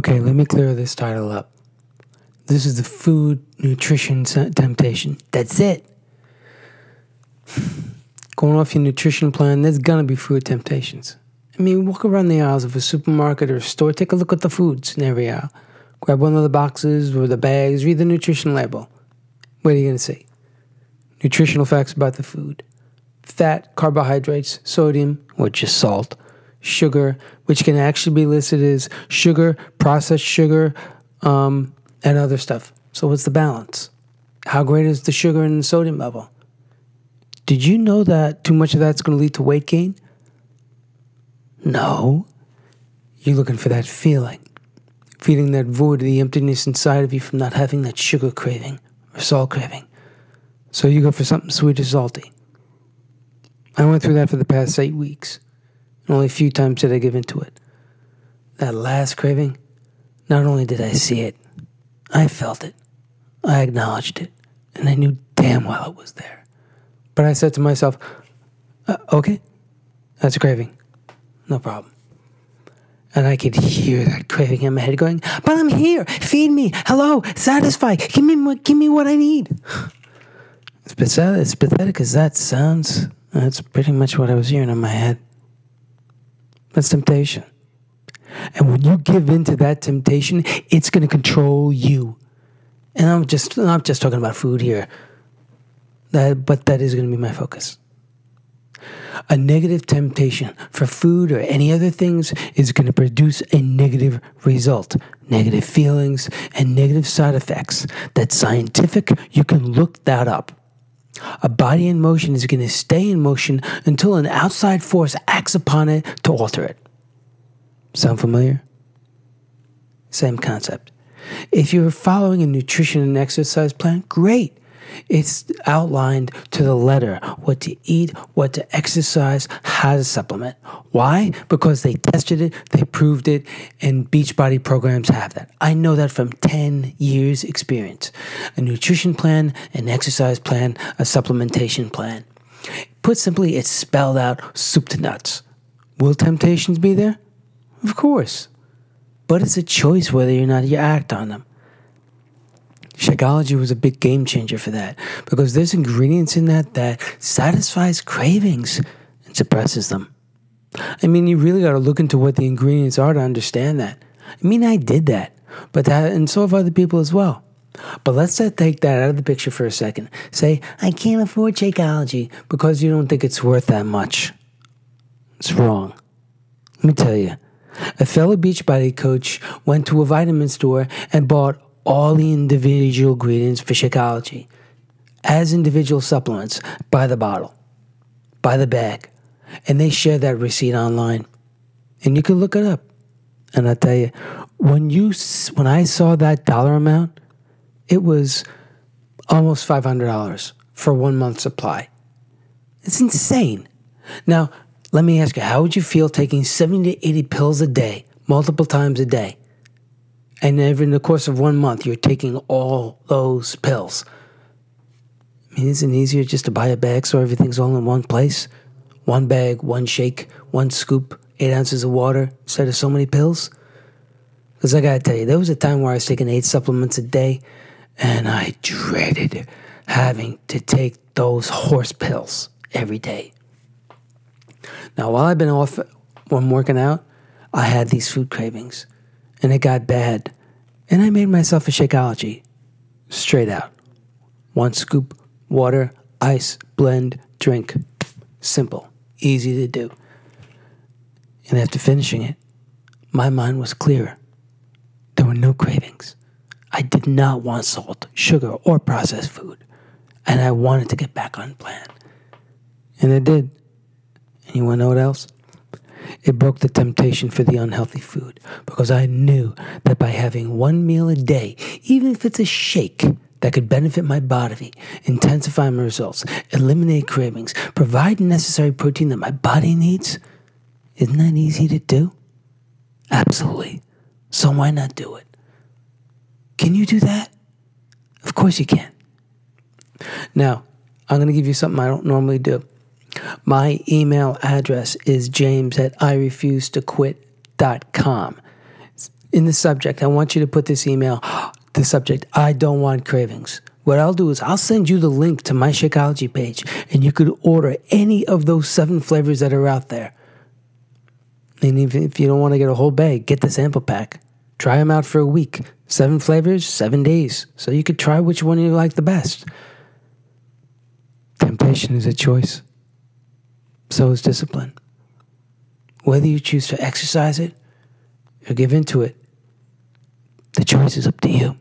Okay, let me clear this title up. This is the food nutrition temptation. That's it. Going off your nutrition plan, there's gonna be food temptations. I mean, walk around the aisles of a supermarket or a store, take a look at the food scenario. Grab one of the boxes or the bags, read the nutrition label. What are you gonna see? Nutritional facts about the food fat, carbohydrates, sodium, which is salt, sugar, which can actually be listed as sugar, processed sugar, um, and other stuff. So, what's the balance? How great is the sugar and the sodium level? Did you know that too much of that's going to lead to weight gain? No. You're looking for that feeling, feeling that void, the emptiness inside of you from not having that sugar craving or salt craving. So you go for something sweet or salty. I went through that for the past eight weeks. Only a few times did I give into it. That last craving, not only did I see it, I felt it. I acknowledged it. And I knew damn well it was there. But I said to myself, uh, okay, that's a craving. No problem. And I could hear that craving in my head going, but I'm here. Feed me. Hello. Satisfy. Give me, give me what I need. It's pathetic, it's pathetic as that sounds. That's pretty much what I was hearing in my head. That's temptation. And when you give in to that temptation, it's going to control you. And I'm just I'm just talking about food here. That, but that is going to be my focus. A negative temptation for food or any other things is going to produce a negative result, negative feelings, and negative side effects. That's scientific. You can look that up. A body in motion is going to stay in motion until an outside force acts upon it to alter it. Sound familiar? Same concept. If you're following a nutrition and exercise plan, great. It's outlined to the letter what to eat, what to exercise, how to supplement. Why? Because they tested it, they proved it, and Beachbody programs have that. I know that from 10 years' experience. A nutrition plan, an exercise plan, a supplementation plan. Put simply, it's spelled out soup to nuts. Will temptations be there? Of course. But it's a choice whether or not you act on them. Shakeology was a big game changer for that because there's ingredients in that that satisfies cravings and suppresses them. I mean, you really got to look into what the ingredients are to understand that. I mean, I did that, but that, and so have other people as well. But let's take that out of the picture for a second. Say, I can't afford Shakeology because you don't think it's worth that much. It's wrong. Let me tell you. A fellow Beachbody coach went to a vitamin store and bought all the individual ingredients for Shakeology as individual supplements by the bottle, by the bag. And they share that receipt online. And you can look it up. And I tell you, when you when I saw that dollar amount, it was almost $500 for one month supply. It's insane. Now, let me ask you, how would you feel taking 70 to 80 pills a day, multiple times a day? And then, in the course of one month, you're taking all those pills. I mean, isn't it easier just to buy a bag so everything's all in one place? One bag, one shake, one scoop, eight ounces of water instead of so many pills? Because I gotta tell you, there was a time where I was taking eight supplements a day, and I dreaded having to take those horse pills every day. Now, while I've been off when working out, I had these food cravings and it got bad. And I made myself a Shakeology. Straight out. One scoop, water, ice, blend, drink. Simple, easy to do. And after finishing it, my mind was clear. There were no cravings. I did not want salt, sugar, or processed food. And I wanted to get back on plan. And I did. And you want to know what else? It broke the temptation for the unhealthy food because I knew that by having one meal a day, even if it's a shake, that could benefit my body, intensify my results, eliminate cravings, provide necessary protein that my body needs. Isn't that easy to do? Absolutely. So why not do it? Can you do that? Of course you can. Now, I'm going to give you something I don't normally do. My email address is james at I refuse to quit.com. In the subject, I want you to put this email, the subject, I don't want cravings. What I'll do is I'll send you the link to my Shakeology page, and you could order any of those seven flavors that are out there. And even if you don't want to get a whole bag, get the sample pack. Try them out for a week. Seven flavors, seven days. So you could try which one you like the best. Temptation is a choice. So is discipline. Whether you choose to exercise it or give in to it, the choice is up to you.